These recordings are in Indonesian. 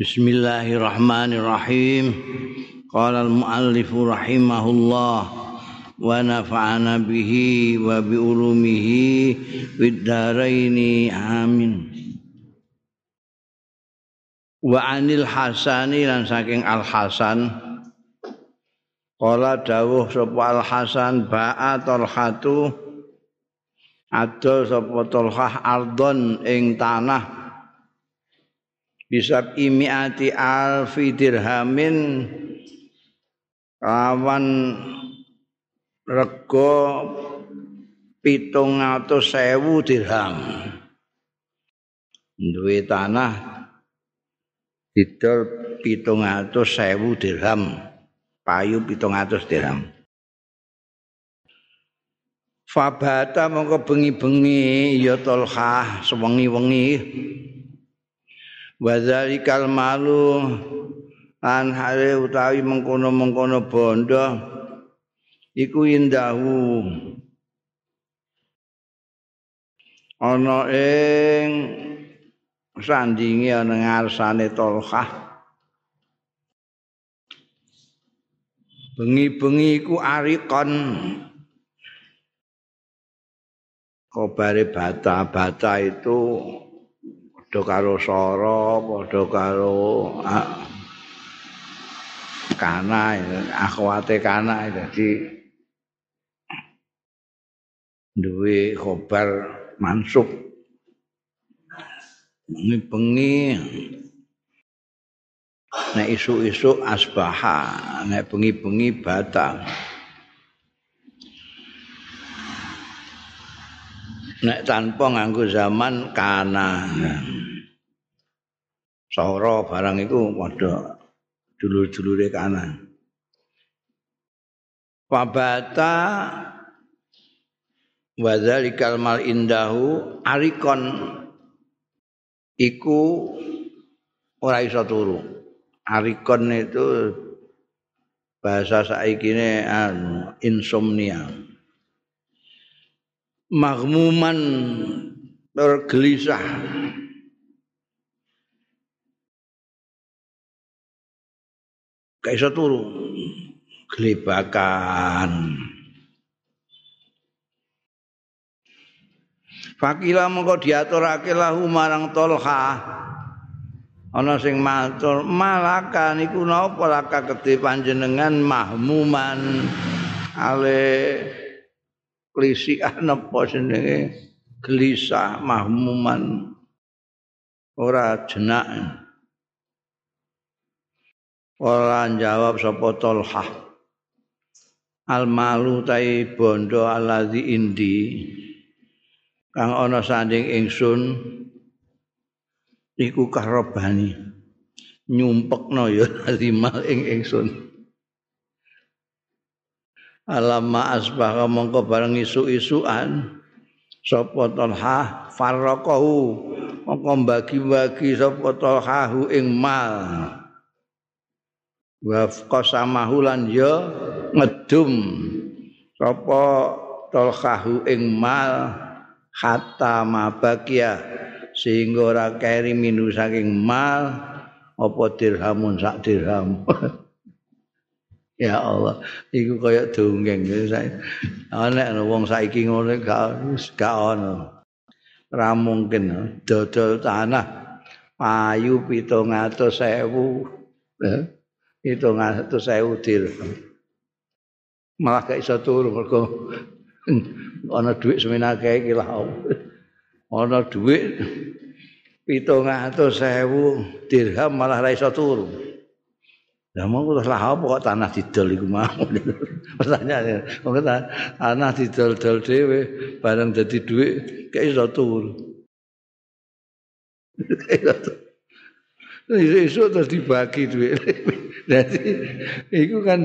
Bismillahirrahmanirrahim. Qala al-muallif rahimahullah wa nafa'ana bihi wa bi ulumihi fid dharain amin. Wa anil Hasani lan saking Al Hasan Qala dawuh sapa Al Hasan ba'a talhatu adol sapa talhah ardon ing tanah bisab imiati alfi dirhamin. Lawan rego pitung atus sewu dirham. Duwe tanah didol pitung atus sewu dirham. Payu pitung atus dirham. Fabata mongko bengi-bengi ya tolhah sewengi-wengi Wadzalikal malu an hale utawi mengkono-mengkono bondo iku indahu. Ana ing sandinge ana ngarsane Tolhah. Bengi-bengi iku arikon kobare bata-bata itu padha karo sara padha karo kana akhwate kana dadi duwe khobar mansub ini bengi. Nek isu-isu asbaha nek bengi-bengi bata nek tanpa nganggo zaman kana soro barang itu padha dulur-dulure kana Wabata wadzalikal mal indahu arikon iku ora iso turu. Arikon itu bahasa saiki ini insomnia maghmuman tergelisah kaisa turu. Gelebakan. Fakila mengko diaturake lahu marang Tolha. Ana sing matur malaka niku napa laka kedhe panjenengan mahmuman? Ale klisian apa jenenge? Gelisah mahmuman. Ora jenak. Ora jawab sapa tolhah. Al malu tai bondo alazi indi. Kang ana sanding ingsun iku karobani nyumpekno ya rimal ing ingsun alama asbah mongko bareng isu-isuan sapa talha farraqahu mongko bagi-bagi sapa talhahu ing mal. Wa qasamahu lan ya ngedum sapa talhahu ing mal hatta mabakia sehingga ora keri minu saking mal apa dirhamun sak dirham Ya Allah, iku kaya dongeng Ana wong saiki ngono gak ono. Ora mungkin dodol tanah payu 700.000. Eh, 700.000 dirham. Malah gak iso turu mergo ana dhuwit semenake iki lah. Ana dhuwit 700.000 dirham malah ra iso turu. Lah mau terus lah apa kok tanah didol iku mau. Pertanyaane, kok tanah didol-dol dhewe bareng dadi dhuwit kaya iso turu. Isu terus dibagi duit. Jadi itu kan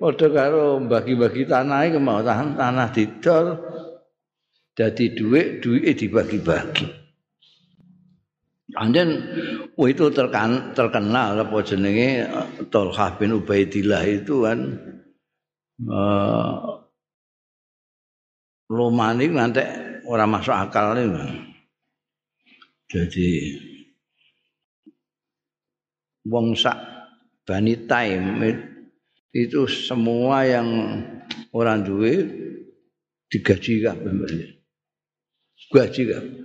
padha karo bagi-bagi tanah iki mau tanah didol jadi duit, duit dibagi-bagi. Anjen itu terkan, terkenal apa jenenge Tolhah bin Ubaidillah itu kan uh, Romani nanti orang masuk akal ini. Jadi wong sak Bani Taim itu semua yang orang duwe digaji kabeh. Gaji kabeh.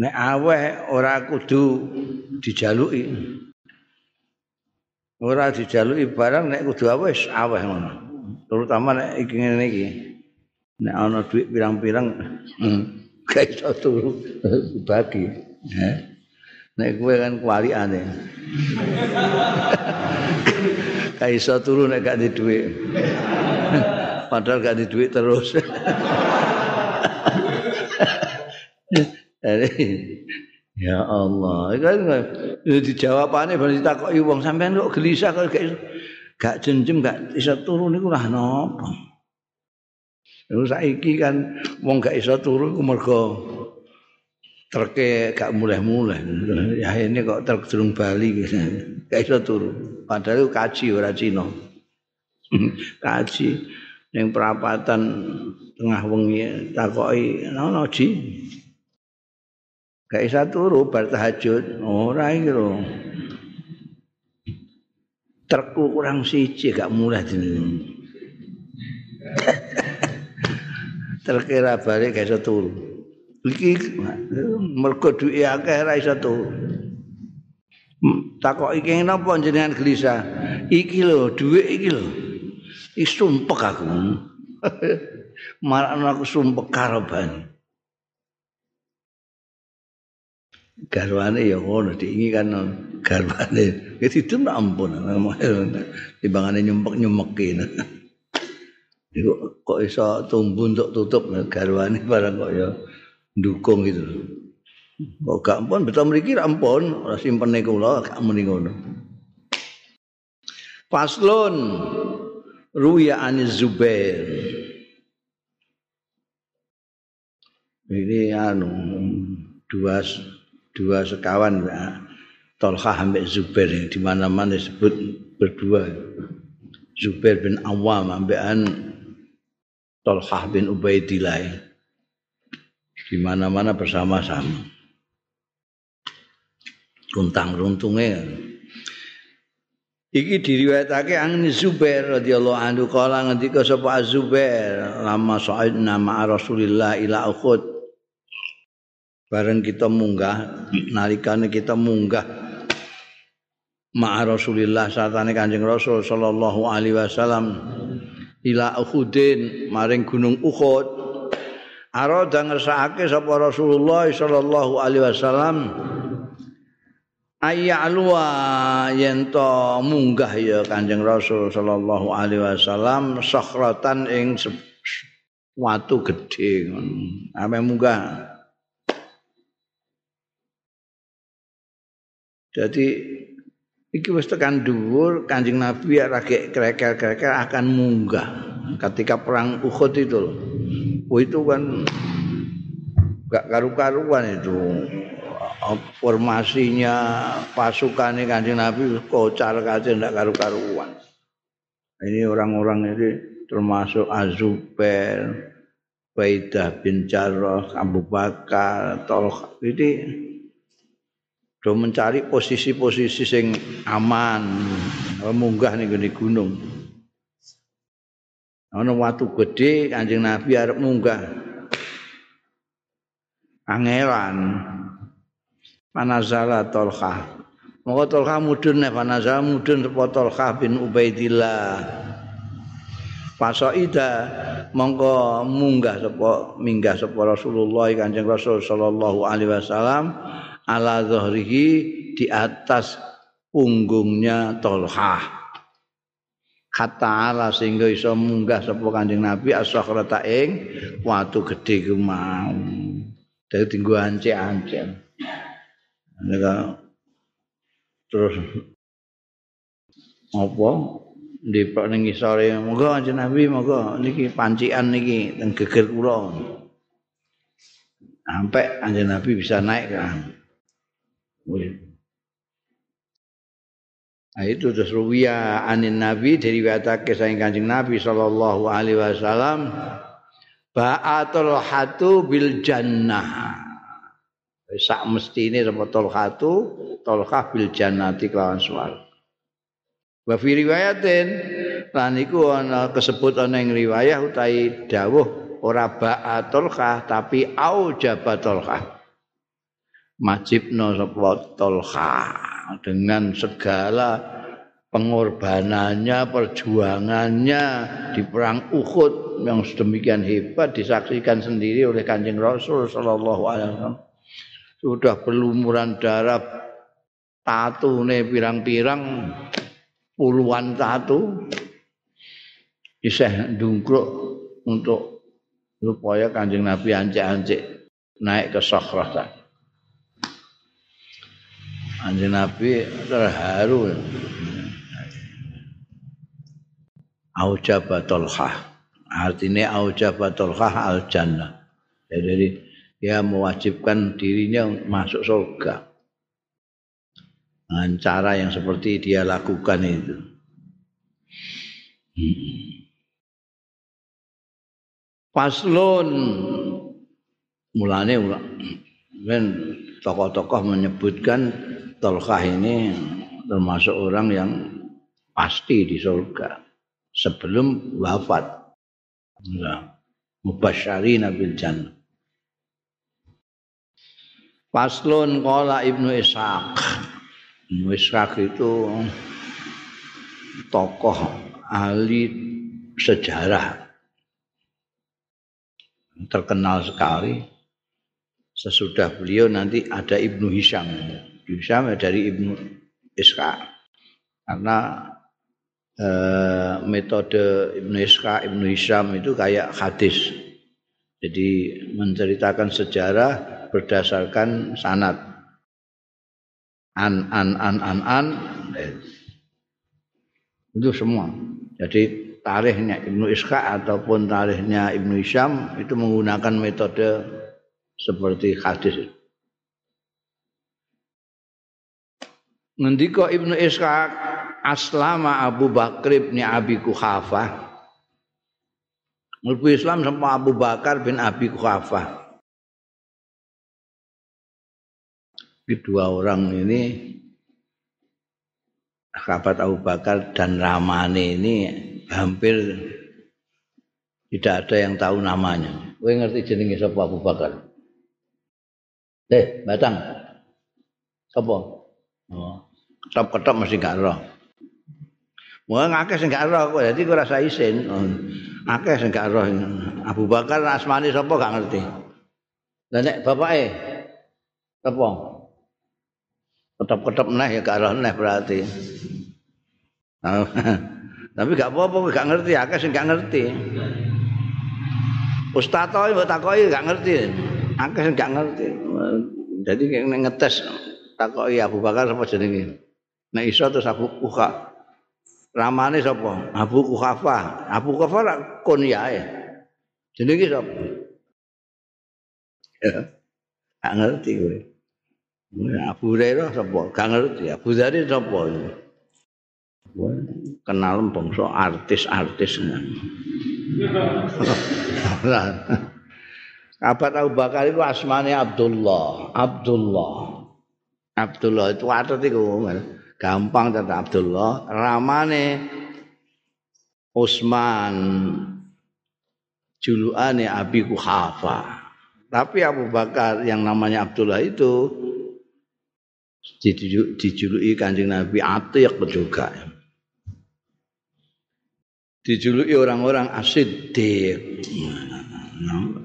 Nek aweh ora kudu dijaluki. Ora dijaluki barang nek kudu aweh aweh ngono. Terutama nek iki ngene iki. Nek ana duit pirang-pirang hmm, gak iso turu bagi. Eh? Nek kowe kan kualikane. gak iso turu nek gak di duit. Padahal gak di duit terus. ya Allah, kan dijawabane bar ditakoki wong sampean kok gelisah kok gak gak jenjem gak iso turu niku lah napa. Terus saiki kan wong gak iso turu ku mergo terke gak mulai-mulai. Ya ini kok terjurung Bali gak iso turu. Padahal kaji ora Cina. kaji ning perapatan tengah wengi takoki nono ji. Gak isa turu bar tahajud. Ora iki lho. Terku kurang siji gak mulai dene. Terkira balik gak isa turu. Iki mergo duwe akeh ora isa turu. Takok iki napa jenengan gelisah? Iki lho, dhuwit iki lho. Iki sumpek aku. Marakno aku sumpek karo bani. Garwane ya ngono diingi kan garwane. Wis itu ampun timbangane nyumpek-nyumekin iku kok iso tumbuh untuk tutup garwane barang kok ya ndukung gitu kok gak ampun betul mriki ra ampun ora simpene kula gak muni ngono. Faslun Ruya Aniz Zubair. Ini anu dua dua sekawan ya. Tolkah ambek Zubair di mana-mana disebut berdua. Zubair bin Awam ambekan Tolkah bin Ubaidillah. Di mana-mana bersama-sama. Runtang runtungnya. Iki diriwayatake angin Zubair radhiyallahu anhu kala ngendika sapa Zubair lama sa'id nama Rasulillah ila Uhud bareng kita munggah nalikane kita munggah. Ma'a Rasulillah satane Kanjeng Rasul sallallahu alaihi wasallam. Ila Uhudin maring gunung Uhud. Arada ngersakake sapa Rasulullah sallallahu alaihi wasallam. Yen to munggah ya Kanjeng Rasul sallallahu alaihi wasallam sakhratan ing watu gedhe ngono. Munggah Jadi iki wis tekan dhuwur Kanjeng Nabi ya rage krekel-krekel akan munggah ketika perang Uhud itu loh. Oh, itu kan gak karu-karuan itu. Formasinya pasukannya Kanjeng Nabi kocar kacir ndak karu-karuan. Ini orang-orang ini termasuk Azubair, Baidah bin Jarrah, Abu Bakar. Jadi do mencari posisi-posisi sing aman. Munggah ning gunung. Ana watu gede Kanjeng Nabi arep munggah. Angelan. Panazala tolkha monggo tolkha mudun nek panazala mudun sapa tolkha bin Ubaidillah. Pasoida monggo munggah sapa minggah sapa Rasulullah Kanjeng Rasul sallallahu alaihi wasallam ala zahrihi di atas punggungnya Tolhah. Kata ala sehingga iso munggah sapa Kanjeng Nabi as-sakhrata ing watu gedhe ku mau. Dadi tinggu ance-ance. terus apa di pak ning isore moga Kanjeng Nabi moga niki pancian niki teng geger. Sampai Kanjeng Nabi bisa naik kan. Nah itu terus ruwiya anin nabi dari watake saing kanjeng nabi sallallahu alaihi wasallam ba'atul hatu bil jannah. Sak mestine sapa Tolhatu Tolhah bil jannati kelawan swarga wa fi riwayatin lan iku ana kesebut ana ing riwayah utawi dawuh ora ba'atul khah tapi au jabatul khah majibno sapa tolha dengan segala pengorbanannya, perjuangannya di perang Uhud yang sedemikian hebat disaksikan sendiri oleh Kanjeng Rasul sallallahu alaihi wasallam. Sudah berlumuran darah tatu nih pirang-pirang puluhan tatu iseh dungkruk untuk supaya Kanjeng Nabi ancik-ancik naik ke Sakhrah tadi. Kanjeng Nabi terharu. Aujabatul khah. Artinya aujabatul khah al jannah. Jadi dia mewajibkan dirinya masuk surga. Dengan cara yang seperti dia lakukan itu. Paslon mulane kan tokoh-tokoh menyebutkan Tolkah ini termasuk orang yang pasti di surga sebelum wafat. Ya. Mubasyari bil jannah. Paslon kola Ibnu Ishaq. Ibnu Ishaq itu tokoh ahli sejarah terkenal sekali. Sesudah beliau nanti ada Ibnu Hisham. Hisham dari Ibnu Iska karena eh, metode Ibnu Iska Ibnu Hisham itu kayak hadis. Jadi menceritakan sejarah berdasarkan sanad. An an an an an. Itu semua. Jadi tarikhnya Ibnu Iska ataupun tarikhnya Ibnu Hisham itu menggunakan metode seperti hadis ngendika Ibnu Ishaq aslama Abu Bakr bin Abi Kuhafah Mlebu Islam sama Abu Bakar bin Abi Kuhafah. Kedua orang ini sahabat Abu Bakar dan Ramani ini hampir tidak ada yang tahu namanya. Kowe ngerti jenenge sapa Abu Bakar? Eh, Batang. Sapa? Oh. Ketop-ketop mesti gak roh. Wong akeh sing gak roh kok dadi ora rasa isin. Akeh sing gak roh. Abu Bakar asmane sapa gak ngerti. Lah nek bapake sapa? Ketop-ketop neh ya gak roh neh berarti. Tapi gak apa-apa gak ngerti, akeh sing gak ngerti. Ustaz to mbok takoki gak ngerti. Akeh sing gak ngerti. Jadi ngetes takoki Abu Bakar sapa jenenge? Nek iso terus Abu Kuha. Ramane sapa? Abu Kuhafa. Abu Kuhafa ra kunyae. Jenenge sapa? Ya. Gak ngerti kowe. Abu Hurairah sapa? Gak ngerti. Abu Dzar sapa? kenal bangsa artis-artis. Kabat Abu Bakar itu asmane Abdullah, Abdullah. Abdullah itu atet iku. Gampang tata Abdullah. Ramane Utsman julukane Abi Kuhafa. Tapi Abu Bakar yang namanya Abdullah itu dijuluki Kanjeng Nabi Atiq juga. Dijuluki orang-orang asiddiq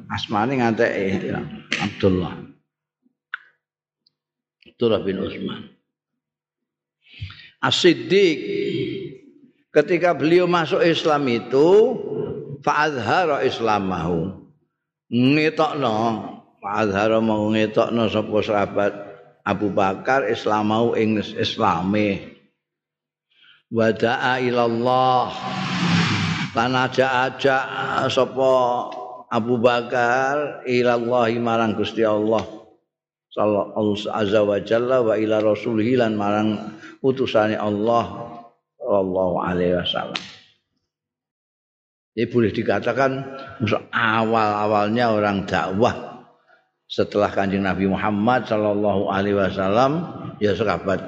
asmane nganteke Abdullah. Abdullah bin Utsman As-Siddiq. Ketika beliau masuk Islam itu fa'adhara islamahu. Ngetokno fa'adhara mau ngetokno sapa sahabat? Abu Bakar islamahu ing islame. Wada'a ilallah. Lan aja-aja sapa Abu Bakar ilallahi marang Gusti Allah sallallahu azza wa jalla wa ila rasulih lan marang utusane Allah sallallahu alaihi wasallam. Ini boleh dikatakan awal-awalnya orang dakwah setelah kanjeng Nabi Muhammad Shallallahu Alaihi Wasallam ya sahabat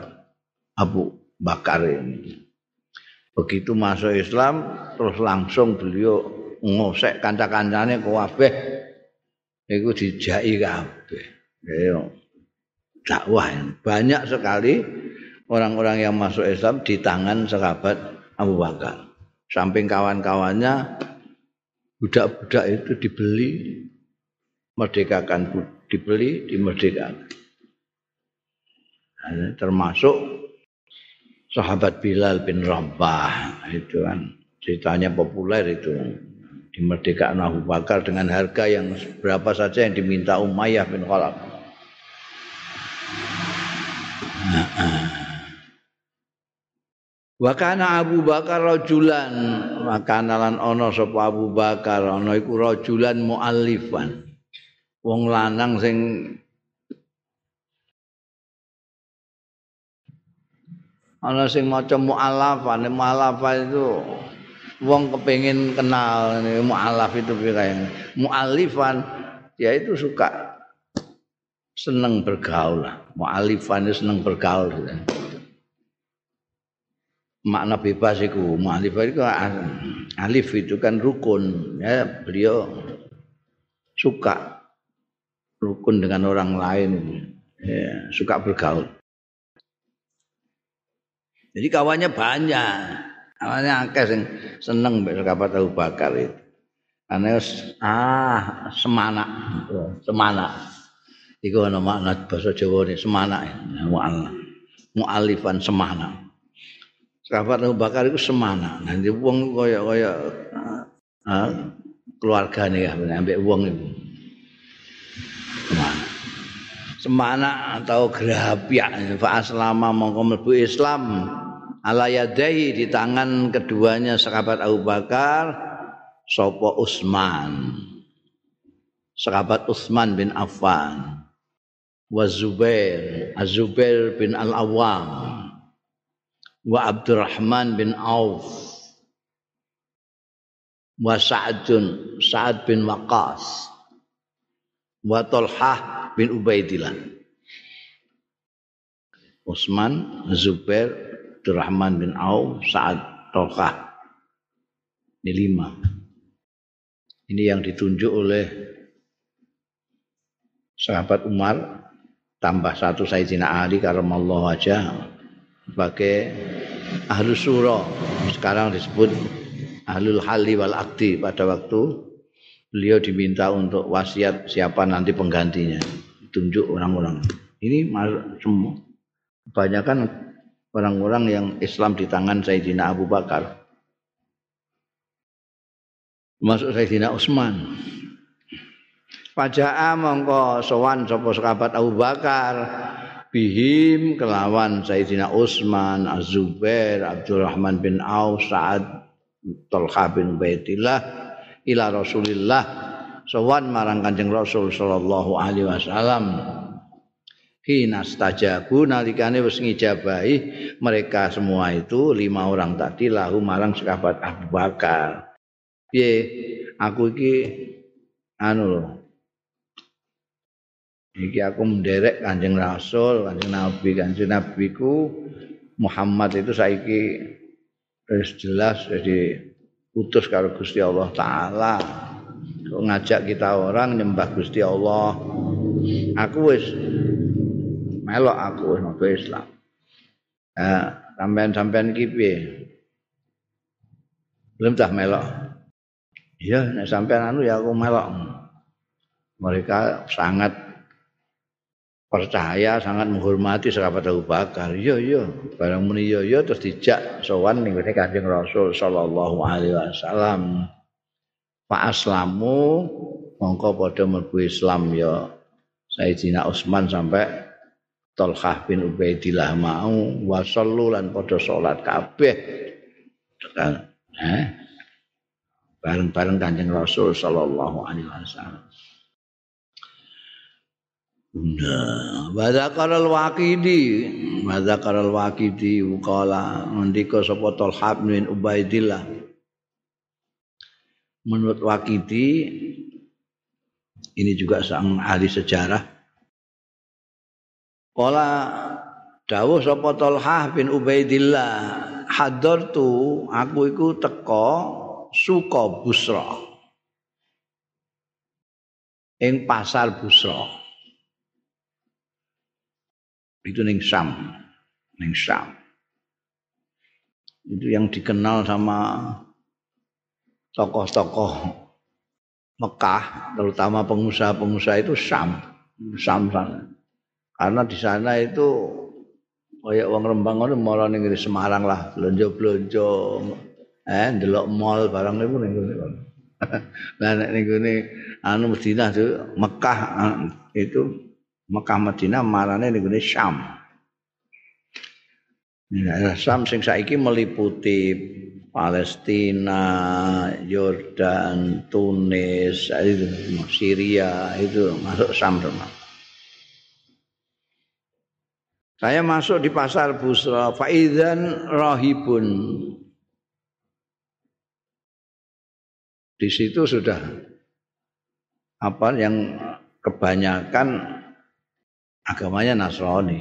Abu Bakar ini. Begitu masuk Islam terus langsung beliau ngosek kanca-kancane kabeh iku dijai kabeh. Ya dakwah. Banyak sekali orang-orang yang masuk Islam di tangan sahabat Abu Bakar. Samping kawan-kawannya budak-budak itu dibeli merdekakan dibeli dimerdekakan. Nah, termasuk sahabat Bilal bin Rabah itu kan. Ceritanya populer itu. Dimerdekakan Abu Bakar dengan harga yang berapa saja yang diminta Umayyah bin Khalaf Wa kana Abu Bakar rajulan wa kana lan ana sapa Abu Bakar ana iku rajulan muallifan. Wong lanang sing ana sing maca mu'allafan mu'allafan itu wong kepengin kenal mu'allaf itu piye mu'allifan ya itu suka seneng bergaul lah. Mu'allifan itu seneng bergaul gitu. makna bebas itu mu'allifan itu alif itu kan rukun ya. Beliau suka rukun dengan orang lain ya, suka bergaul. Jadi kawannya banyak. Kawannya akeh sing seneng mbek Abu Bakar itu. Karena ah semana semana iku ana makna bahasa Jawa ini semana mu'allaf. Mu'alifan semana sahabat Abu Bakar itu semana nanti wong kaya-kaya keluargane ya ambek wong itu semana. Semana atau gerapiak. Fa aslama mongko mlebu Islam. Ala yadai di tangan keduanya sahabat Abu Bakar sapa Utsman. Sahabat Utsman bin Affan wa Zubair, Az-Zubair bin Al-Awwam wa Abdurrahman bin Auf wa Sa'dun Sa'ad bin Waqqas wa Talhah bin Ubaidillah. Utsman, Zubair, Abdurrahman bin Auf, Sa'ad, Talhah. Ini lima. Ini yang ditunjuk oleh sahabat Umar tambah satu Sayyidina Ali karamallahu wajah sebagai ahlu surah. Sekarang disebut ahlul hali wal akti. Pada waktu beliau diminta untuk wasiat siapa nanti penggantinya. Tunjuk orang-orang. Ini semua. Kebanyakan orang-orang yang Islam di tangan Sayyidina Abu Bakar. Masuk Sayyidina Utsman Paja'a mongko sowan sapa sahabat Abu Bakar. Bihim kelawan Sayyidina Utsman Az-Zubair Abdurrahman bin Auf Sa'ad Talha bin Ubaidillah ila Rasulillah. Sowan marang Kanjeng Rasul sallallahu alaihi wasallam. Hina stajabu nalikane wis ngijabahi mereka semua itu lima orang tadi lahu marang sahabat Abu Bakar. Piye? Aku iki anu lho iki aku menderek Kanjeng Rasul Kanjeng Nabi. Kanjeng Nabiku Muhammad itu saiki wis jelas jadi utus karo Gusti Allah taala. Kok ngajak kita orang nyembah Gusti Allah. Aku wis melok aku wis mau Islam. Nah sampean-sampean iki piye? Belum dah melok. Iya nek sampean anu ya aku melok. Mereka sangat percaya sangat menghormati sahabat Abu Bakar. Iya iya, barang muni iya iya terus dijak sowan ning ngene Kanjeng Rasul sallallahu alaihi wasallam. Pak aslamu mongko padha mlebu Islam ya Sayyidina Utsman sampai Talhah bin Ubaidillah mau wasallu lan padha salat kabeh. Eh? Bareng-bareng Kanjeng Rasul sallallahu alaihi wasallam. Nah, wadzakaral waqidi, wadzakaral waqidi qala ngendika sapa Talha bin Ubaidillah. Menurut Waqidi Ini juga sang ahli sejarah. Kala dawuh sapa Talhah bin Ubaidillah, hadartu aku iku teko suka Busra. Ing pasar Busra. Itu ning Syam, ning Syam. Itu yang dikenal sama tokoh-tokoh Mekah, terutama pengusaha-pengusaha itu Syam, Syam sana. Karena di sana itu kayak uang Rembang itu malah ning Semarang lah, belanja-belanja, eh ndelok mall barang itu ning ngene. Nah nek ning ngene anu Madinah Mekah itu Mekah Madinah marane ngene Syam. Nah, Syam sing saiki meliputi Palestina, Yordan, Tunis, itu Syria itu masuk Sam semua. Saya masuk di pasar Busra, Faizan Rahibun. Di situ sudah apa yang kebanyakan agamanya Nasrani.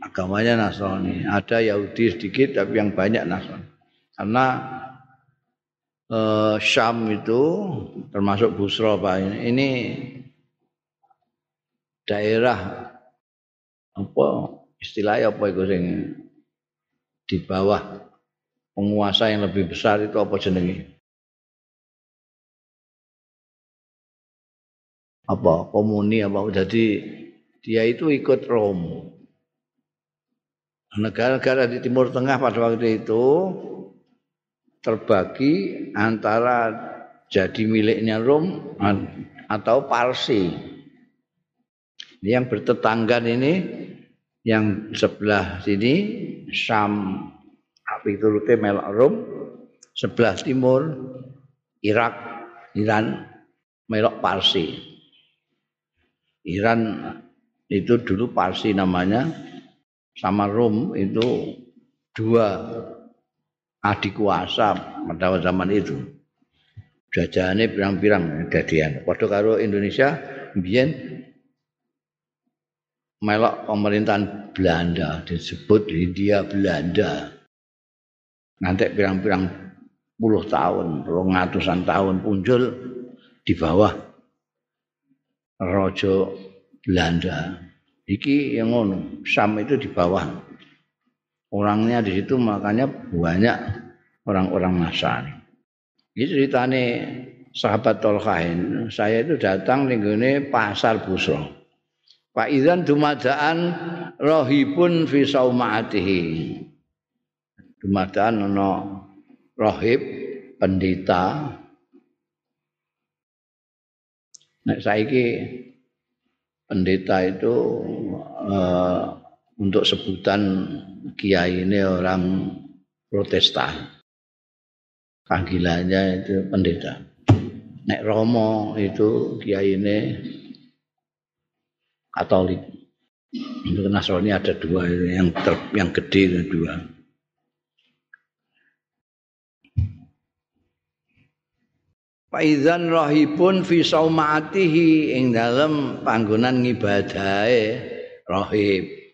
Agamanya Nasrani. Ada Yahudi sedikit tapi yang banyak Nasrani. Karena eh, Syam itu termasuk Busra Pak ini, daerah apa istilahnya apa itu sing di bawah penguasa yang lebih besar itu apa jenenge? Apa komuni apa jadi dia itu ikut Rom. Negara-negara di Timur Tengah pada waktu itu terbagi antara jadi miliknya Rom atau Parsi. Yang bertetangga ini yang sebelah sini Syam Apiturute melok Rom, sebelah timur Irak, Iran melok Parsi. Iran itu dulu Parsi namanya sama Rom itu dua adik kuasa pada zaman itu. Jajahannya pirang-pirang dadian. Padha karo Indonesia mbiyen melok pemerintahan Belanda disebut Hindia Belanda. Nanti pirang-pirang puluh tahun, rongatusan tahun muncul di bawah Rojo Belanda. Iki yang ngono, Sam itu di bawah orangnya di situ makanya banyak orang-orang Nasrani. Ini ceritanya sahabat Tolkain, saya itu datang nih pasar Busro. Pak Idan dumadaan rohibun fi saumaatihi. Dumadaan ono rohib pendeta. Nek saiki pendeta itu uh, untuk sebutan kiai ini orang protestan. Panggilannya itu pendeta. Nek Romo itu kiai ini Katolik. Untuk Nasrani ada dua yang ter, yang gede ada dua. Faizan rahibun fi saumatihi ing dalam panggonan ngibadahe rahib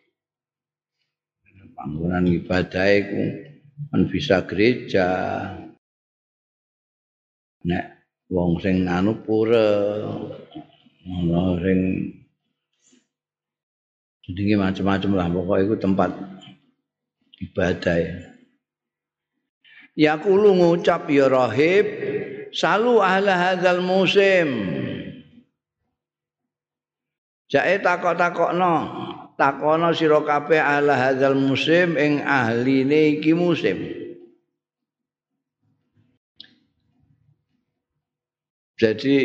panggonan ibadah iku kan bisa gereja. Nek wong sing anu pura. Ana sing jenenge macam-macam lah pokoknya itu tempat ibadah ya. Ya kulo ngucap ya rahib salu ahla hadzal musim. Jae takok-takokno takono sira kabeh ala hadzal musim ing ahline iki musim jadi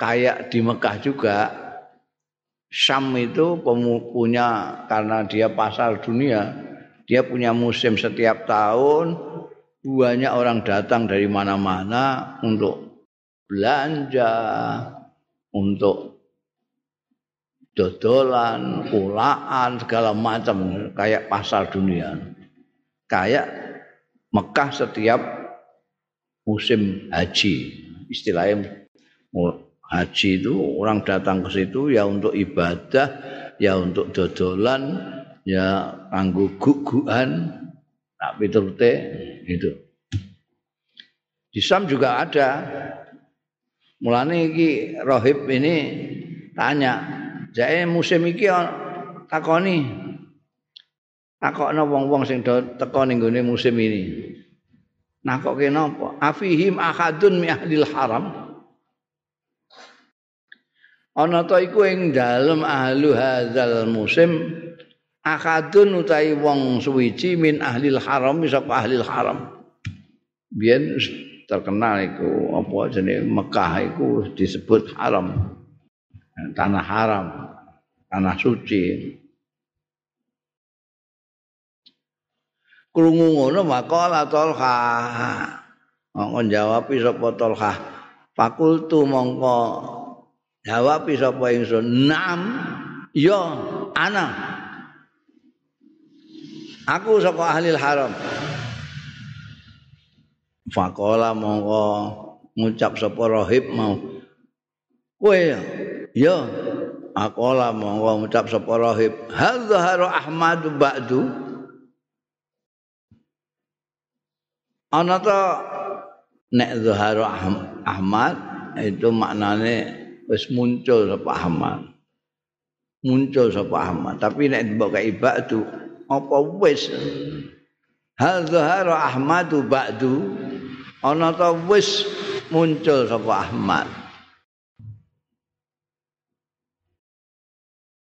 kayak di Mekah juga Syam itu punya karena dia pasar dunia dia punya musim setiap tahun banyak orang datang dari mana-mana untuk belanja untuk dodolan, kulaan, segala macam kayak pasar dunia. Kayak Mekah setiap musim haji, istilahnya haji itu orang datang ke situ ya untuk ibadah, ya untuk dodolan, ya kanggo gugukan, tak piturute itu. Di Sam juga ada. Mulane iki rohib ini tanya, "Jae musim iki takoni takokno wong-wong sing teko ning gone musim ini." Nakoke napa? Afihim ahadun mi ahlil haram. Ana ta iku ing dalem ahlu hadzal musim akadun utahi wong suwiji min ahlil haram saka ahlil haram. Biyen terkenal iku apa jenenge Mekah iku disebut haram. Tanah haram, tanah suci. Krungu ngono maka Tolha. Mongko jawab sapa Tolha. Fakultu mongko jawab sapa ingsun, "Naam." Ya, ana. Aku saka ahli haram. Fakola mongko ngucap sapa rohib mau. Kowe ya. Akola mongko ngucap sapa rohib. Hal Ahmad ba'du. Ana ta nek zaharu Ahmad itu maknane wis muncul sapa Ahmad. Muncul sapa Ahmad, tapi nek mbok kaya ba'du apa wis? Hal zahara Ahmadu ba'du? Ana ta wis muncul sapa Ahmad?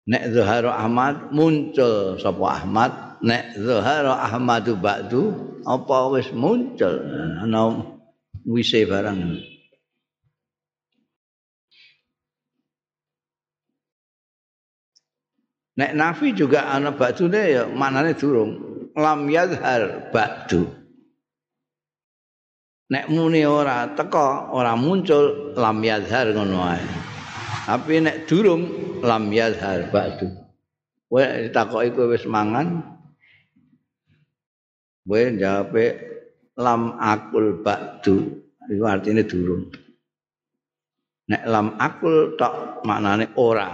Nek zahara Ahmad muncul sapa Ahmad? Nek zahara Ahmadu ba'du apa wis muncul? Ana wise barang nek nafi juga ana ba'dune ya manane durung lam yadhar ba'du. Nek muni ora teko, ora muncul lam yadhar ngono ae. Tapi nek durung lam yadhar ba'du. Kowe ditakoki kowe wis mangan. Kowe jawabe lam akul ba'du. Iku artine durung. Nek lam akul tok maknane ora.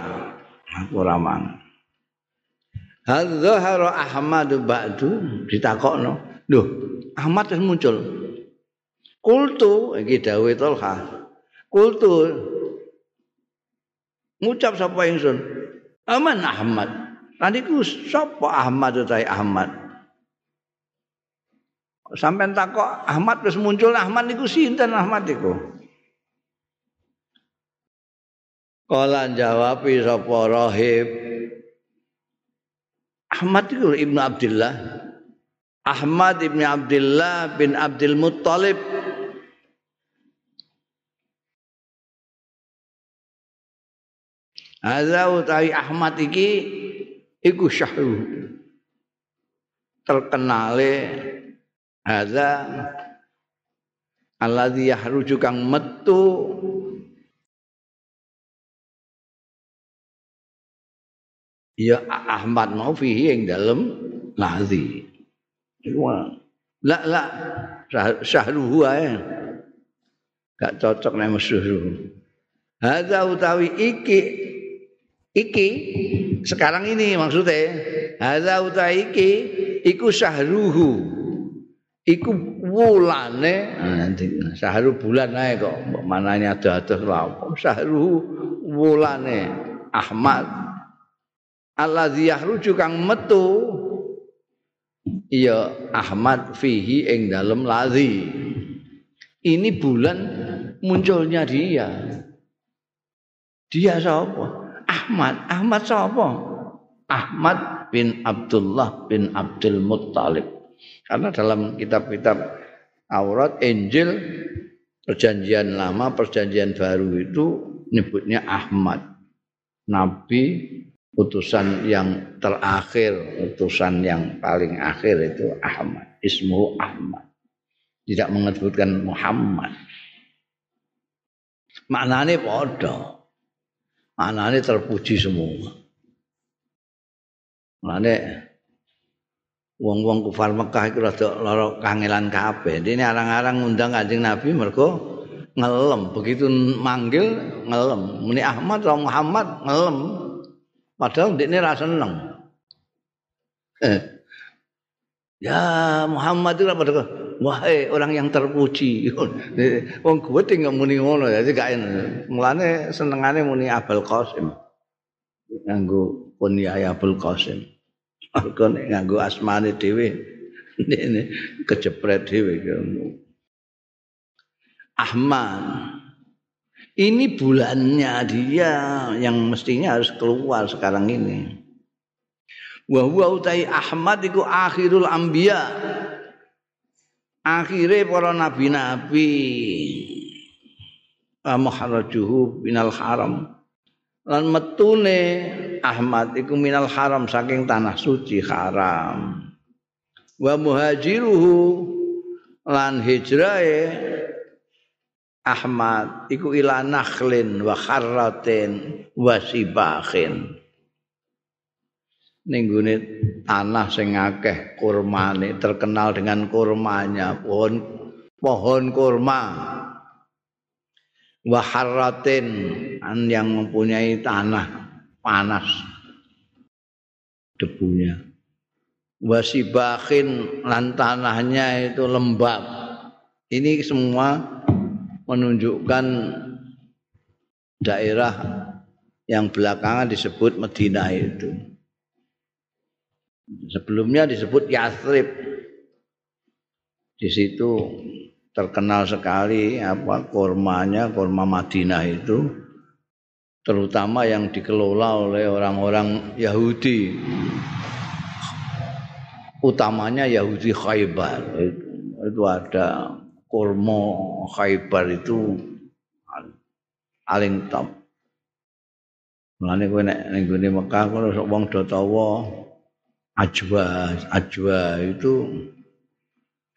Aku ora. Hal zahara Ahmad ba'du ditakokno. Lho, Ahmad wis muncul. Kultu iki dawuh Tolha. Kultu ngucap sapa ingsun? Aman Ahmad. Tadi ku sapa Ahmad utahe Ahmad? Sampai takok Ahmad wis muncul Ahmad niku sinten Ahmad iku? Kala jawab sapa rahib Ahmad itu Ibnu Abdullah. Ahmad Ibnu Abdullah bin Abdul Muttalib Hadza utawi Ahmad iki iku syahru. Terkenale hadza alladzi yahruju kang metu ya Ahmad mau fihi yang dalam lazi. La la syahruhu ae. Gak cocok nek musuh. Hadza utawi iki iki sekarang ini maksudnya hadza utawi iki iku syahruhu. Iku wulane nanti syahru bulan ae kok manane ada-ada lah. Syahruhu wulane Ahmad alladzi yahruju kang metu. Iya Ahmad fihi ing dalem ladzi ini bulan munculnya dia. Dia siapa Ahmad. Ahmad siapa Ahmad bin Abdullah bin Abdul Muttalib. Karena dalam kitab-kitab Aurat Injil perjanjian lama perjanjian baru itu nyebutnya Ahmad. Nabi utusan yang terakhir, utusan yang paling akhir itu Ahmad, ismu Ahmad. Tidak menyebutkan Muhammad. Maknanya podo. Maknanya terpuji semua. Maknanya wong-wong kufar Mekah itu rada lara kangelan kabeh. Ini arang-arang ngundang Kanjeng Nabi mergo ngelem begitu manggil ngelem muni Ahmad atau Muhammad ngelem padahal ini rasa seneng. Eh. ya Muhammad itu apa wahai orang yang terpuji. Wong gue tinggal muni ngono ya gak mulane senengane muni Abul Qasim. Nganggo kunyah Abul Qasim. Aku nganggo asmane dhewe ini kejepret dhewe. Ahmad. Ini bulannya dia yang mestinya harus keluar sekarang ini. Wa huwa utai Ahmad iku akhirul anbiya. Akhire para nabi-nabi. Muharrajuhu binal haram. Lan metune Ahmad iku minal haram saking tanah suci haram. Wa muhajiruhu lan hijrahe Ahmad iku ila nakhlin wa kharratin wa sibakhin. Ning tanah sing akeh kurmane terkenal dengan kurmanya pohon pohon kurma. Wa harratin yang mempunyai tanah panas debunya. Wasibakhin lan tanahnya itu lembab. Ini semua menunjukkan daerah yang belakangan disebut Medina itu. Sebelumnya disebut Yathrib. Di situ terkenal sekali apa kurmanya, kurma Madinah itu terutama yang dikelola oleh orang-orang Yahudi. Utamanya Yahudi Khaybar. Itu, itu ada kurma Khaybar itu paling top. Mulane kowe nek ning gone Mekah kono sok wong do tawa ajwa, ajwa itu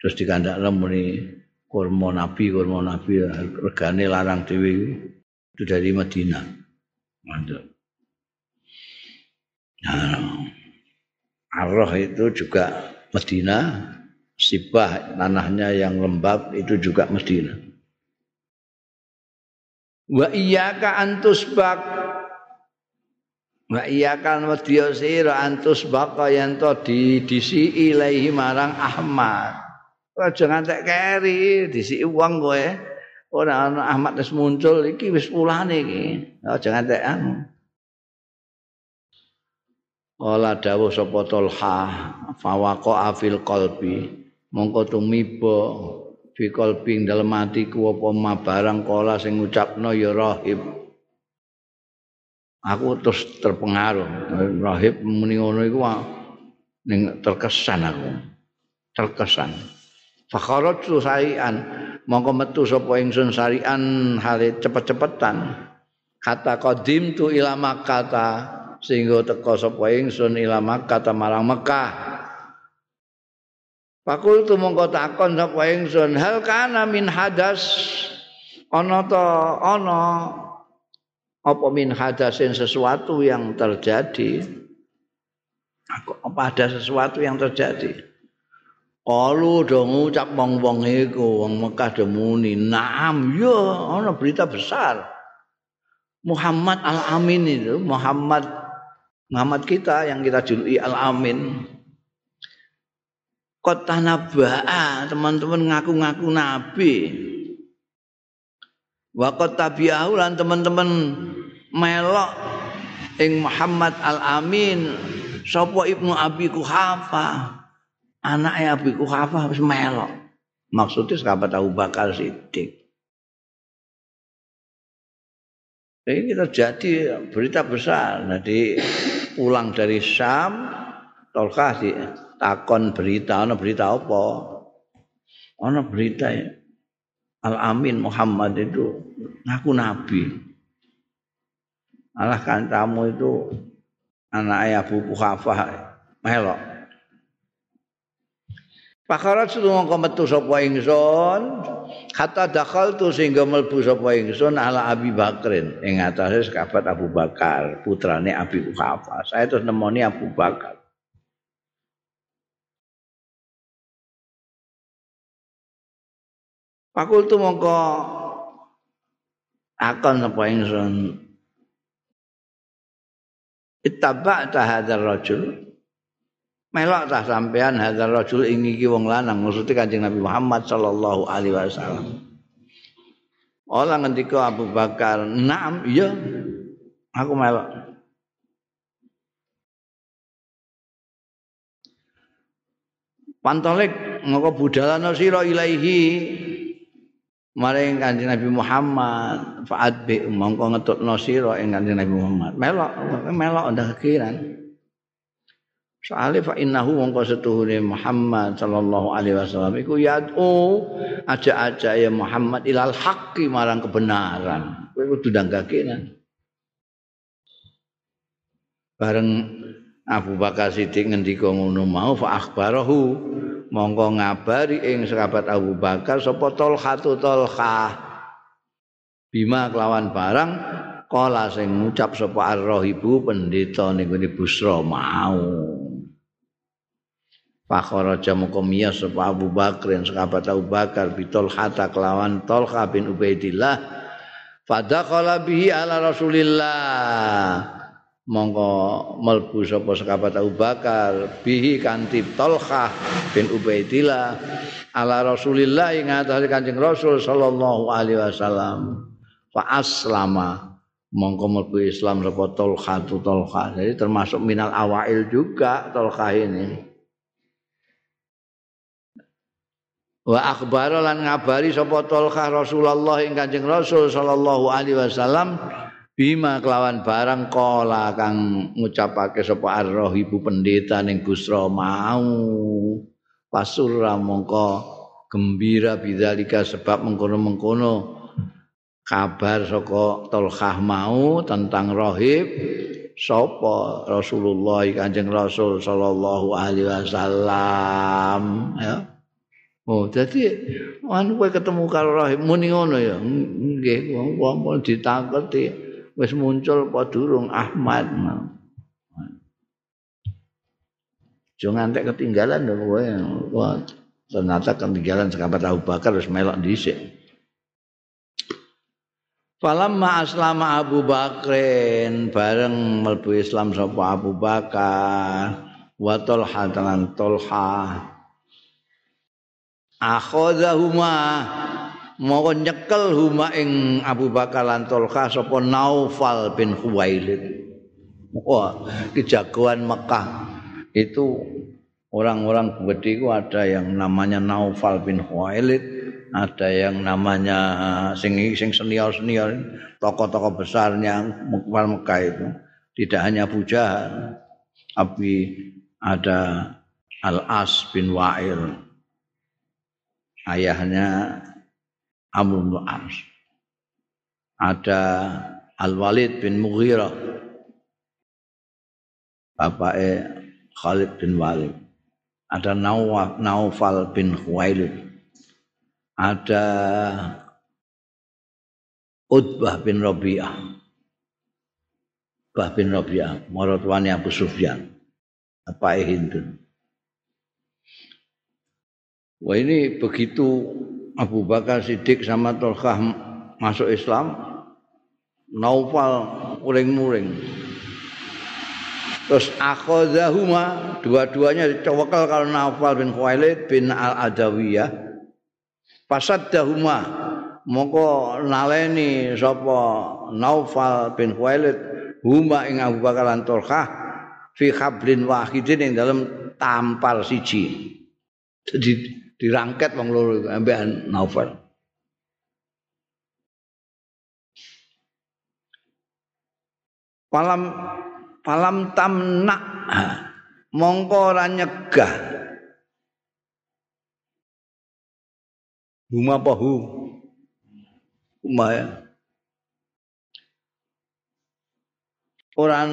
terus dikandakno muni kurma Nabi, kurma Nabi regane larang dhewe itu dari Madinah. Mantap. Nah, Arroh itu juga Madinah, Sibah tanahnya yang lembab itu juga Medina. Wa iyyaka antusbak Wa iyyaka wedya sira antusbak yen to di disi ilahi marang Ahmad. Aja ngantek keri disi wong kowe. Ora ana Ahmad wis muncul iki wis pulane iki. Aja ngantek anu. Ola dawuh sapa Tolha fawaqa afil qalbi mongko tumiba fi qalbi dalem atiku apa ma barang kala sing ngucapno ya rahib. Aku terus terpengaruh. Rahib muni ngono iku ning terkesan aku. Terkesan. Fakharatu sarian mongko metu sapa ingsun sarian hale cepet-cepetan. Kata qadim tu ila makkata sehingga teka sapa ingsun ila makkata marang Mekah Pakul tu mongko takon sapa ingsun hal kana min hadas? Ana ta ana. Apa min hadasin sesuatu yang terjadi? Aku apa ada sesuatu yang terjadi? Kalau do ngucap wong-wong iku wong Mekah do muni naam ya ana berita besar. Muhammad Al-Amin itu Muhammad Muhammad kita yang kita juluki Al-Amin kota nabaa teman-teman ngaku-ngaku nabi. Wa kota biahu lan teman-teman melok ing Muhammad al Amin sapa ibnu Abi Kuhafa. Anak Abi Kuhafa wis melok. Maksudnya sahabat Abu Bakar Siddiq. Ini terjadi berita besar. Jadi pulang dari Syam Tolkah di takon berita ana berita apa? Ana berita ya. Al Amin Muhammad itu ngaku nabi. Alah kancamu itu anak Abu Kuhafah melok. Pakarat sudah mongko metu sapa ingsun. Kata dakal tu sehingga melbu sapa ingsun ala Abi Bakrin. Ing atase sahabat Abu Bakar putrane Abi Kuhafah saya terus nemoni Abu Bakar Fakultu mongko. Akon apa ingsun? Ittaba'ta hadzal rajul. Melok tah sampean hadzal rajul ing iki wong lanang maksudnya Kanjeng Nabi Muhammad sallallahu alaihi wasallam. Ola ngendika Abu Bakar, "Naam, iya. Aku melok." Pantolik ngoko budalana sira ilaihi maring Kanjeng Nabi Muhammad faat bi mongko ngetutno sira ing Kanjeng Nabi Muhammad. Melok, melok ndak kekiran. Soale fa innahu mongko setuhune Muhammad sallallahu alaihi wasallam iku yad'u aja-aja ya Muhammad ilal haqqi marang kebenaran. Kowe kudu ndanggakenan. Bareng Abu Bakar Siddiq ngendika ngono mau fa akhbarahu mongko ngabari ing sahabat Abu Bakar sapa Talha Talha bima kelawan barang kala sing ngucap sapa ar-rahibu pendeta ning Busra mau. Fakharaja moko miyas sapa Abu Bakar yang sahabat Abu Bakar bitol hata kelawan Tolha bin Ubaidillah fadakhala bihi ala Rasulillah mongko melbu sapa sahabat Abu Bakar bihi kanthi Tolha bin Ubaidillah ala Rasulillah ing atase Kanjeng Rasul sallallahu alaihi wasallam. Fa aslama mongko melbu Islam sapa Tolha tu Tolha jadi termasuk minal awail juga Tolha ini. Wa akhbara lan ngabari sapa Talha Rasulullah ing Kanjeng Rasul sallallahu alaihi wasallam bima kelawan barang kala kang ngucapake sapa ar-rahibu pendeta ning Busra mau. Pasurra mongko gembira bidzalika sebab mengkono-mengkono kabar saka Talha mau tentang rahib sapa Rasulullah Kanjeng Rasul sallallahu alaihi wasallam ya. Oh, jadi anu kowe ketemu karo muni ngono ya. Nggih, wong-wong ditaketi wis muncul apa durung Ahmad. Jangan ngantek ketinggalan dong kowe. Ternyata ketinggalan sekabat Abu Bakar wis melok dhisik. Falamma aslama Abu Bakrin bareng mlebu Islam sapa Abu Bakar wa Talha lan Talha akhadhahuma mau nyekel huma ing Abu Bakar lan Tolha sapa Naufal bin Khuwailid. Wah, kejagoan Mekah itu orang-orang gede itu ada yang namanya Naufal bin Khuwailid, ada yang namanya sing sing senior-senior, tokoh-tokoh besarnya Mekah Mekah itu. Tidak hanya Abu Jahal, tapi ada Al-As bin Wa'il ayahnya Amr bin As. Ada Al-Walid bin Mughirah. Bapaknya Khalid bin Walid. Ada Naufal bin Khuwailid. Ada Utbah bin Rabi'ah. Utbah bin Rabi'ah, maratuane Abu Sufyan. Apa Hindun. Wah ini begitu Abu Bakar Siddiq sama Tolkah masuk Islam, Naufal muring-muring. Terus akhadahuma dua-duanya dicowokal kalau Naufal bin Khuwailid bin Al-Adawiyah. Fasaddahuma moko naleni sapa Naufal bin Khuwailid huma ing Abu Bakar lan Tolkah fi khablin wahidin ing dalam tampar siji. Jadi dirangket wong loro iku ambekan Naufal. Palam palam tamna mongko ora nyegah. Huma apa hu? Huma ya. Orang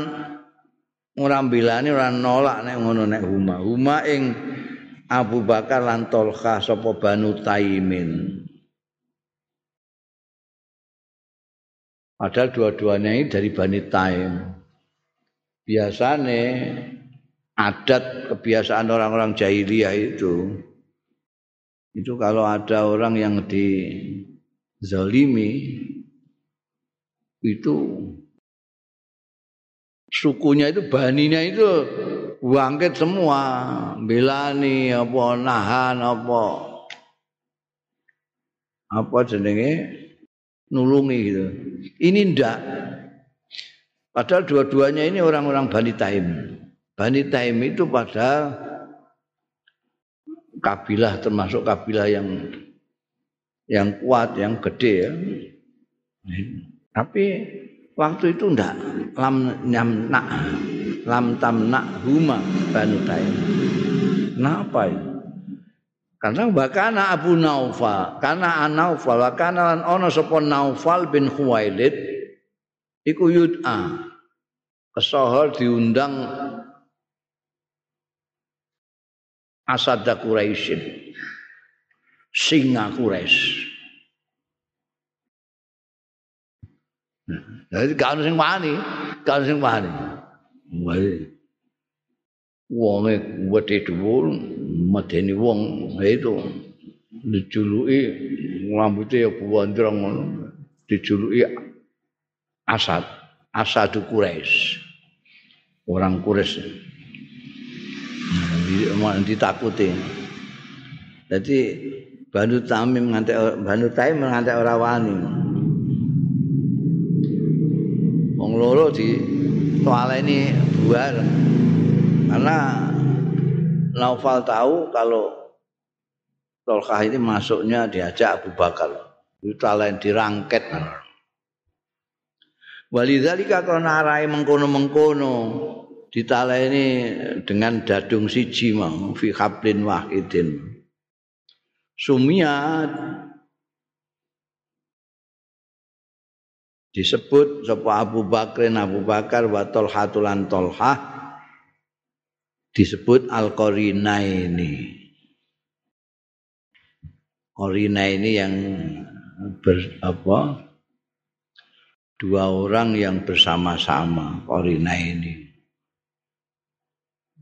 orang bilani orang nolak nek ngono nek huma. Huma ing Abu Bakar lan Tolha sapa Banu Taimin. Padahal dua-duanya ini dari Bani Taim. Biasanya adat kebiasaan orang-orang jahiliyah itu itu kalau ada orang yang dizalimi itu sukunya itu baninya itu bangkit semua belani apa nahan apa. Apa jenenge? Nulungi gitu. Ini ndak. Padahal dua-duanya ini orang-orang Bani Taim. Bani Taim itu padahal kabilah termasuk kabilah yang yang kuat, yang gede ya. Tapi waktu itu ndak lam nyamna lam tamna huma banu taim. Kenapa ya? Karena bakana Abu Naufal, karena Naufal, karena lan ono sapa Naufal bin Khuwailid iku yud'a. Kesohor diundang Asad Quraisyin. Singa Quraisy. Jadi gak ada yang wani, gak ada yang wani. Wani. Wonge wedi dhuwur, medeni wong itu dijuluki rambutnya ya buandrong ngono. Dijuluki Asad, Asad Quraisy. Orang Quraisy. Nah, ditakuti. Jadi Banu Tamim ngantek Banu Taim ngantek ora wani. Loro di ini buar. Karena Naufal tahu kalau Tolkah ini masuknya diajak Abu Bakar. Itu talen dirangket. Walidhalika karena arai mengkono-mengkono ditaleni dengan dadung siji mau fi hablin wahidin. Sumia disebut sapa Abu Bakrin Abu Bakar wa Tolhatulan Tolhah disebut al ini. Korina ini yang ber, apa dua orang yang bersama-sama Korina ini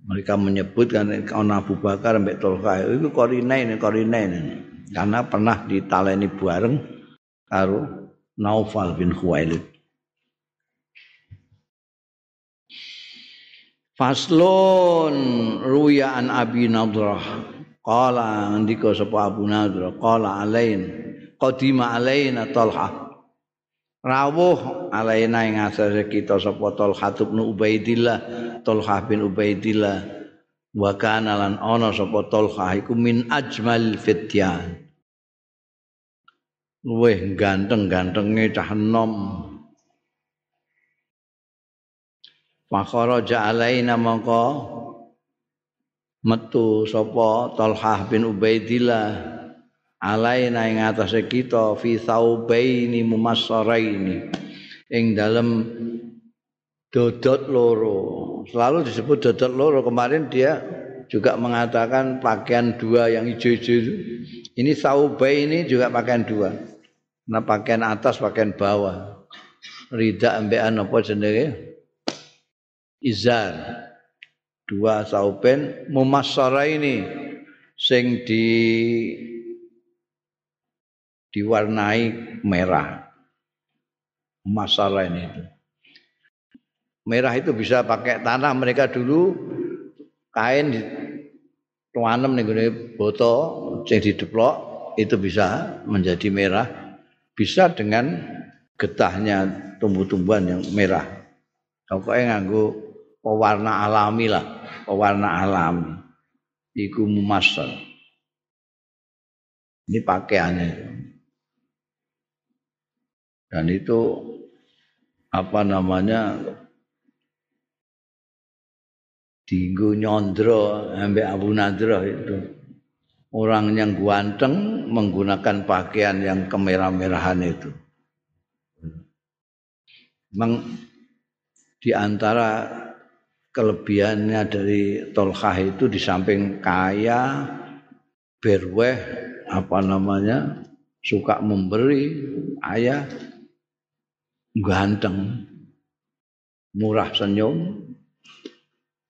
mereka menyebut kan Abu Bakar sampai Tolka itu korinain korinain karena pernah ditaleni bareng karo Naufal bin Khuwailid. Faslun ruya an Abi Nadrah. Qala ndika sapa Abu Nadrah qala alain qadima alaina Talha. Rawuh alaina ing asase kita sapa Talha bin Ubaidillah Talha bin Ubaidillah. Wa kana lan ana sapa Talha iku min ajmal fityan luweh ganteng-gantenge cah enom. Fakharaja alaina maka metu sapa Talha bin Ubaidillah alaina ing atase kita fi saubaini mumassaraini ing dalem dodot loro. Selalu disebut dodot loro. Kemarin dia juga mengatakan pakaian dua yang hijau-hijau ini saubai ini juga pakaian dua nah pakaian atas pakaian bawah rida ambean apa jenenge izar dua sauben mumassara ini sing di diwarnai merah. Masalah ini itu. Merah itu bisa pakai tanah mereka dulu kain di tuanem nih boto yang dideplok itu bisa menjadi merah bisa dengan getahnya tumbuh-tumbuhan yang merah. Pokoknya nganggo pewarna alami lah, pewarna alami. Iku mumasal. Ini pakaiannya. Dan itu apa namanya Dinggo nyondro sampai Abu Nadro itu orang yang ganteng menggunakan pakaian yang kemerah-merahan itu. Memang di antara kelebihannya dari Tolkah itu di samping kaya, berweh, apa namanya, suka memberi, ayah, ganteng, murah senyum.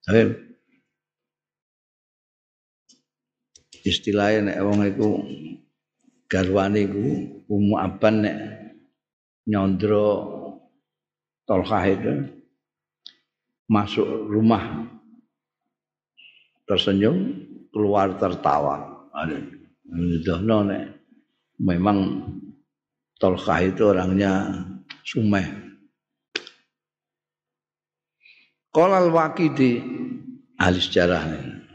Tapi istilahnya nek wong iku garwane iku Ummu Aban nek nyondro Tolkah itu masuk rumah tersenyum, keluar tertawa. Ada nek memang Tolkah itu orangnya sumeh. Kolal wakidi ahli sejarah Al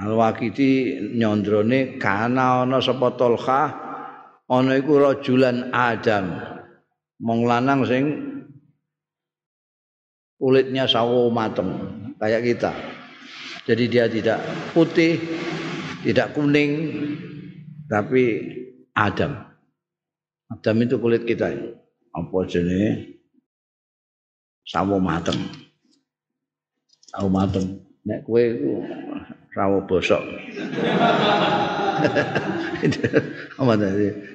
wakidi nyondrone kana ana sapa Tolkah ana iku rajulan Adam. Mong lanang sing kulitnya sawo mateng kayak kita. Jadi dia tidak putih, tidak kuning, tapi Adam. Adam itu kulit kita. Apa jenis? Sawo mateng. Sawo mateng. Nek kue itu sawo bosok.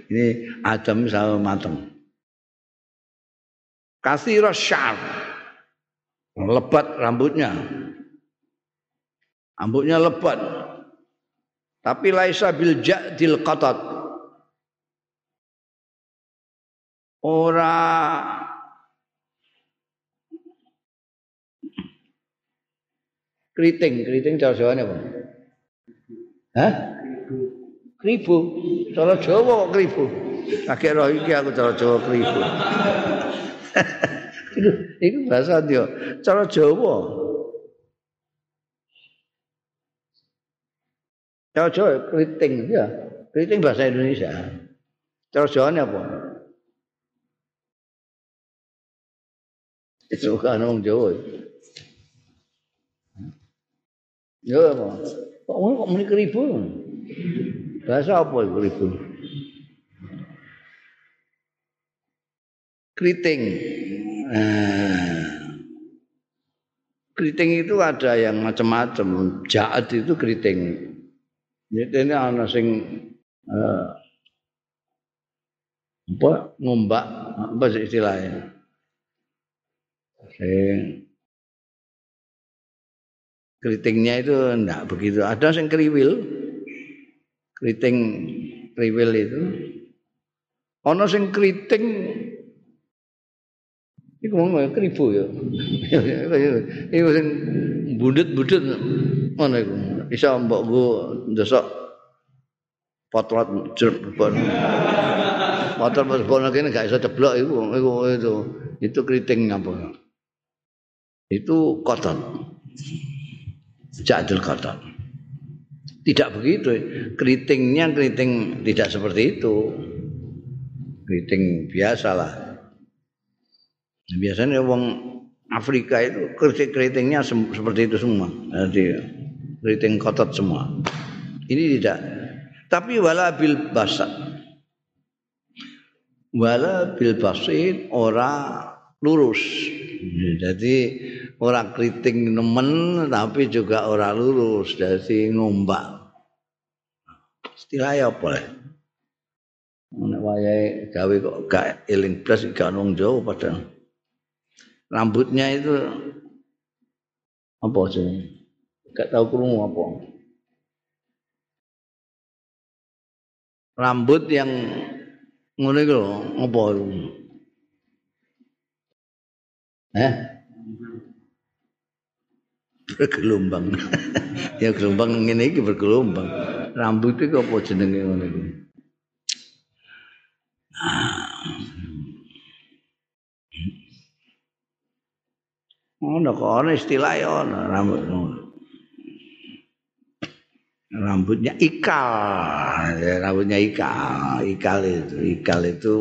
Ini Adam sawo mateng. Kasih syar lebat rambutnya. Rambutnya lebat. Tapi laisa bil ja'dil qatat. Ora keriting, keriting cara Jawa apa? Hah? Kribu. Cara Jawa kok kribu. Kakek roh iki aku cara Jawa kribu. Iku iku bahasa dia cara Jawa. Cara Jawa keriting ya. Keriting bahasa Indonesia. Cara Jawa apa? Itu kan orang Jawa. Ya apa? Kok kok muni keribu? Bahasa apa itu keribu? Keriting. Nah, keriting itu ada yang macam-macam. Jaat itu keriting. Jadi ini ana sing uh, apa ngombak apa sih istilahnya? Sing keritingnya itu enggak begitu. Ada sing kriwil. Keriting kriwil itu. Ana sing keriting Iku mau kribo ya. Iku sing budut-budut ngono iku. Iso mbok go ndesok potlot jerbon. Potlot jerbon kene gak iso ceblok iku iku itu. Itu keriting apa? Itu kotor. Jadul kotor. Tidak begitu. Keritingnya keriting tidak seperti itu. Keriting biasalah. Biasanya wong Afrika itu keriting-keritingnya seperti itu semua. Jadi keriting kotot semua. Ini tidak. Tapi wala bil basat. Wala bil basit ora lurus. Jadi orang keriting nemen tapi juga ora lurus. Jadi ngombak. Istilahnya apa ya? Nek wayahe gawe kok gak eling blas gak nang Jawa padahal. rambutnya itu apa sih? Gak tahu kurung apa. Rambut yang ngono iku apa? Eh? Bergelombang. ya gelombang ngene iki bergelombang. Rambut itu apa jenenge ngono iku? Ono kok ono istilah ya ono rambut Rambutnya ikal, ya, rambutnya ikal, ikal itu, ikal itu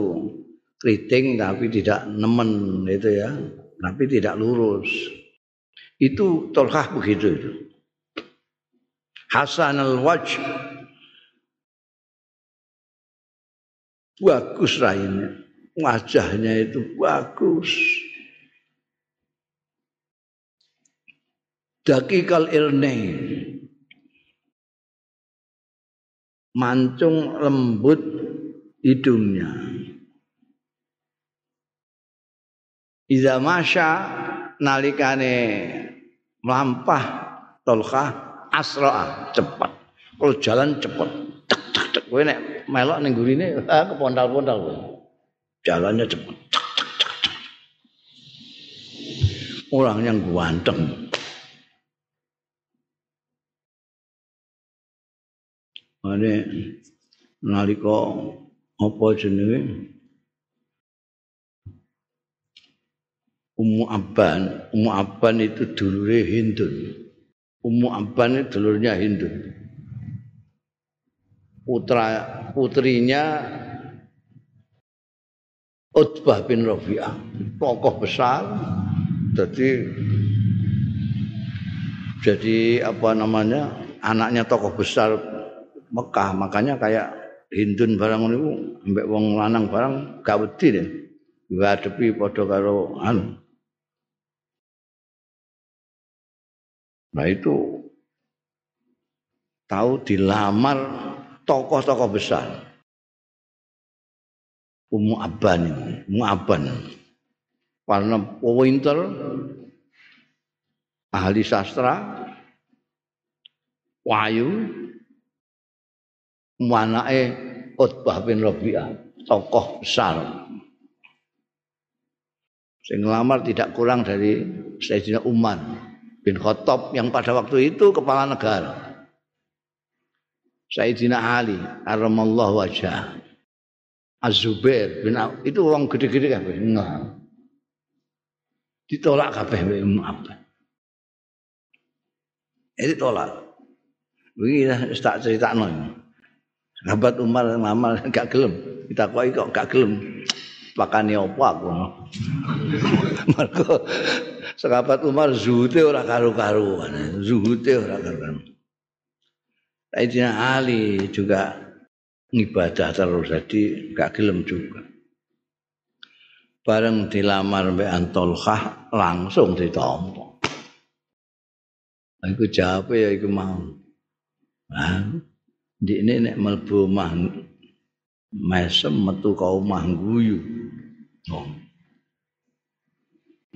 keriting tapi tidak nemen itu ya, tapi tidak lurus. Itu tolkah begitu itu. Hasan al-Wajh. Bagus raine wajahnya itu bagus. Dakikal irne mancung lembut hidungnya. Iza masya nalikane melampah tolkah asroa cepat kalau jalan cepat cek cek cek gue nek melok ning gurine ah kepondal-pondal jalannya cepat orang yang ganteng. Ane nalika apa jenenge Ummu Abban, Ummu Abban itu dulure Hindun. Ummu Abban itu dulurnya Hindun. Putra putrinya Utbah bin Rabi'ah, tokoh besar. Jadi jadi apa namanya? anaknya tokoh besar Mekah, makanya kayak Hindun barang niku ambek wong lanang barang gak wedi deh. Ngadepi padha karo anu Nah itu tahu dilamar tokoh-tokoh besar. Ummu Abban ini, Ummu Abban. Karena pointer ahli sastra wahyu manake Utbah bin Rabi'ah, tokoh besar. Sing ngelamar tidak kurang dari Sayyidina Umar bin Khattab yang pada waktu itu kepala negara. Sayyidina Ali karramallahu wajah. Az-Zubair bin itu orang gede-gede kabeh. Nah. Ditolak kabeh apa? Ini tolak. Begini tak cerita non. Sahabat Umar ngamal gak gelem. Kita kok kok gak gelem. Pakane apa aku. Mergo sahabat Umar zuhute ora karu-karuan, zuhute ora karuan. Sayyidina Ali juga ngibadah terus jadi gak gelem juga. Bareng dilamar Mbak Antolkah langsung ditampa. Aku jawab ya iku mau. Nah, di ini nek melbu mah mesem metu ka omah guyu. Oh.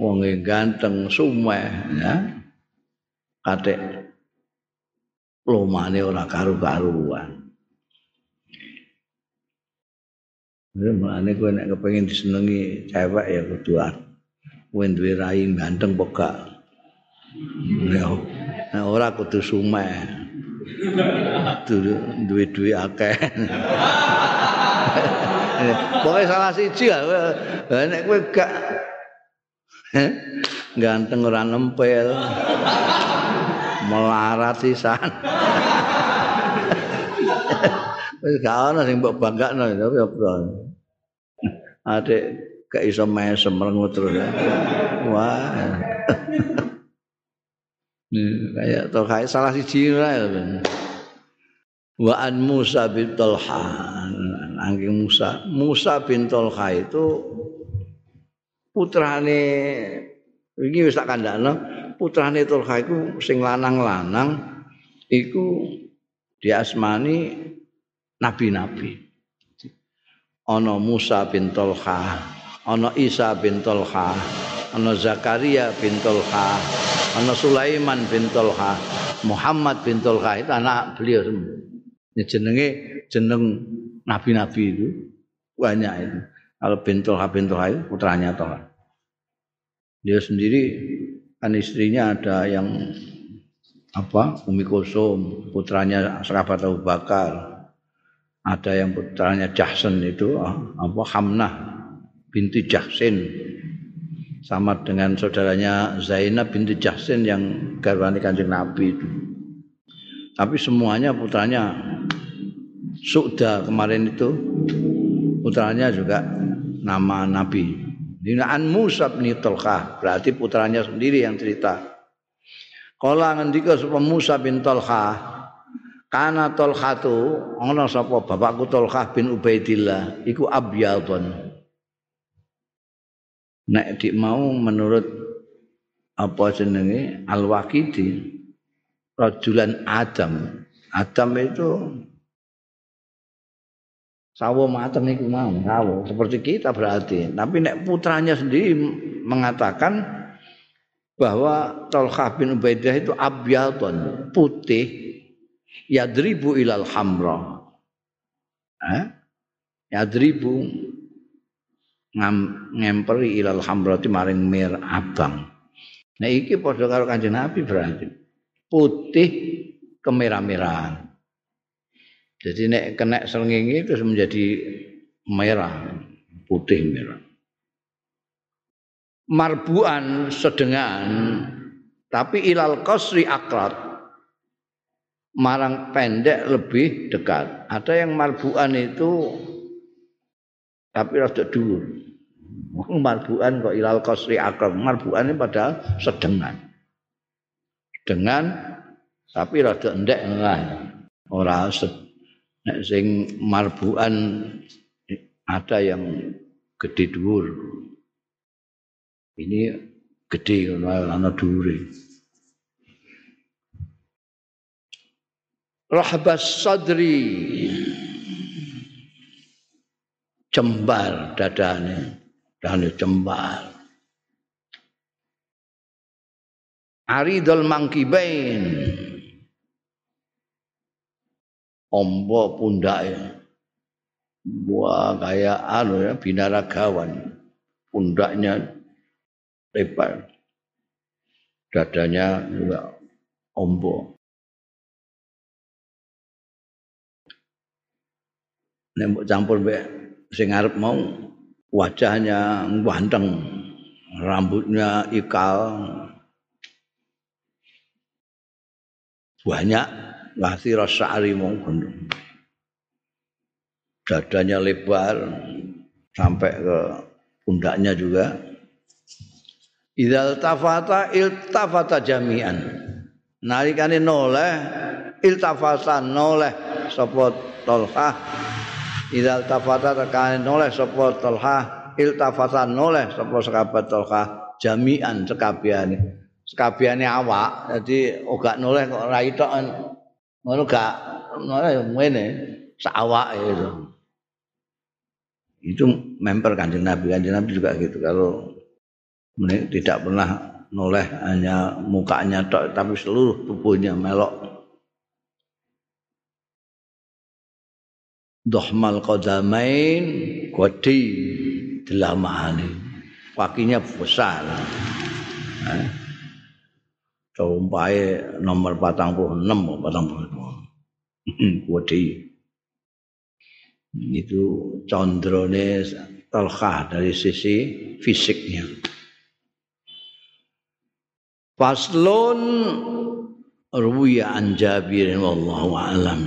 Wong ganteng sumeh ya katik lomane ora karu-karuan mulane kowe nek kepengin disenengi cewek ya kudu kowe duwe rai ganteng pokok. Ya nah, ora kudu sumeh. Duwe-duwe akeh. Pokoke salah siji lah. Nek kowe gak ganteng ora nempel. Melarat sisan. Wis gak ana sing mbok banggakno tapi apa adik gak iso mesem merengut terus wah. Kayak to kayak salah siji lah wa an Musa bin Talha. Angking Musa Musa bin Talha itu putrane iki wis tak kandhakno putrane Tulha iku sing lanang-lanang iku diasmani nabi-nabi. Ana Musa bin Tulha ana Isa bin Tulha ana Zakaria bin Tulha ana Sulaiman bin Tulha Muhammad bin Tulha itu anak beliau semua. Jenenge jeneng nabi-nabi itu banyak itu. Kalau bin Tolha bin Tolha itu putranya Tolha. Dia sendiri kan istrinya ada yang apa Umi Kusum, putranya Sahabat Abu Bakar. Ada yang putranya Jahsen itu apa Hamnah binti Jahsin sama dengan saudaranya Zainab binti Jahsin yang garwani kanjeng Nabi itu. Tapi semuanya putranya Suda kemarin itu putranya juga nama Nabi. Dinaan Musa bin Talha, berarti putranya sendiri yang cerita. Kala ngendika sapa Musa bin Talha, kana Talha tu ana sapa bapakku Talha bin Ubaidillah iku abyadun. Nek dik mau menurut apa jenenge Al-Waqidi rajulan Adam. Adam itu sawo matem niku mau sawo seperti kita berarti tapi nek putranya sendiri mengatakan bahwa Talha bin Ubaidah itu abyadun putih yadribu ilal hamra eh? yadribu ngam, ngemperi ilal hamra maring mir abang Nah iki padha karo Kanjeng Nabi berarti. Putih kemerah-merahan. Jadi nek kena srengenge terus menjadi merah, putih merah. Marbuan sedengan tapi ilal qasri akrat marang pendek lebih dekat. Ada yang marbuan itu tapi rada dhuwur. Marbuan kok ilal qasri akrat. Ini padahal sedengan. Dengan tapi rada endek. Ora nek sing marbuan ada yang gede dhuwur. Ini gede ana dhuwure. Rahbas sadri cembar dadane, dadane cembar. Aridul mangkibain ombo pundaknya wah kayak anu ya binaragawan. Pundaknya lebar. Dadanya juga ombo nembok campur be sing arep mau wajahnya ganteng rambutnya ikal. Banyak Wasi rasa'ari mungkin. Dadanya lebar sampai ke pundaknya juga. Idzal tafata iltafata jami'an. Nalikane noleh iltafata noleh sapa Talha. Idzal tafata tekane noleh sapa Talha iltafata noleh sapa sahabat Talha jami'an sekabehane. Sekabehane awak. Jadi ora noleh kok itok ngono gak ngono ya ngene sak awake itu. Itu member Kanjeng Nabi. Kanjeng Nabi juga gitu. Kalau tidak pernah noleh hanya mukanya tok tapi seluruh tubuhnya melok. Dohmal qadamain gede delamane. Kakinya besar. Eh? Sumpahe nomor 46 42. Kuwedi. Itu condrone Talha dari sisi fisiknya. Faslun ruwiya an Jabir wallahu a'lam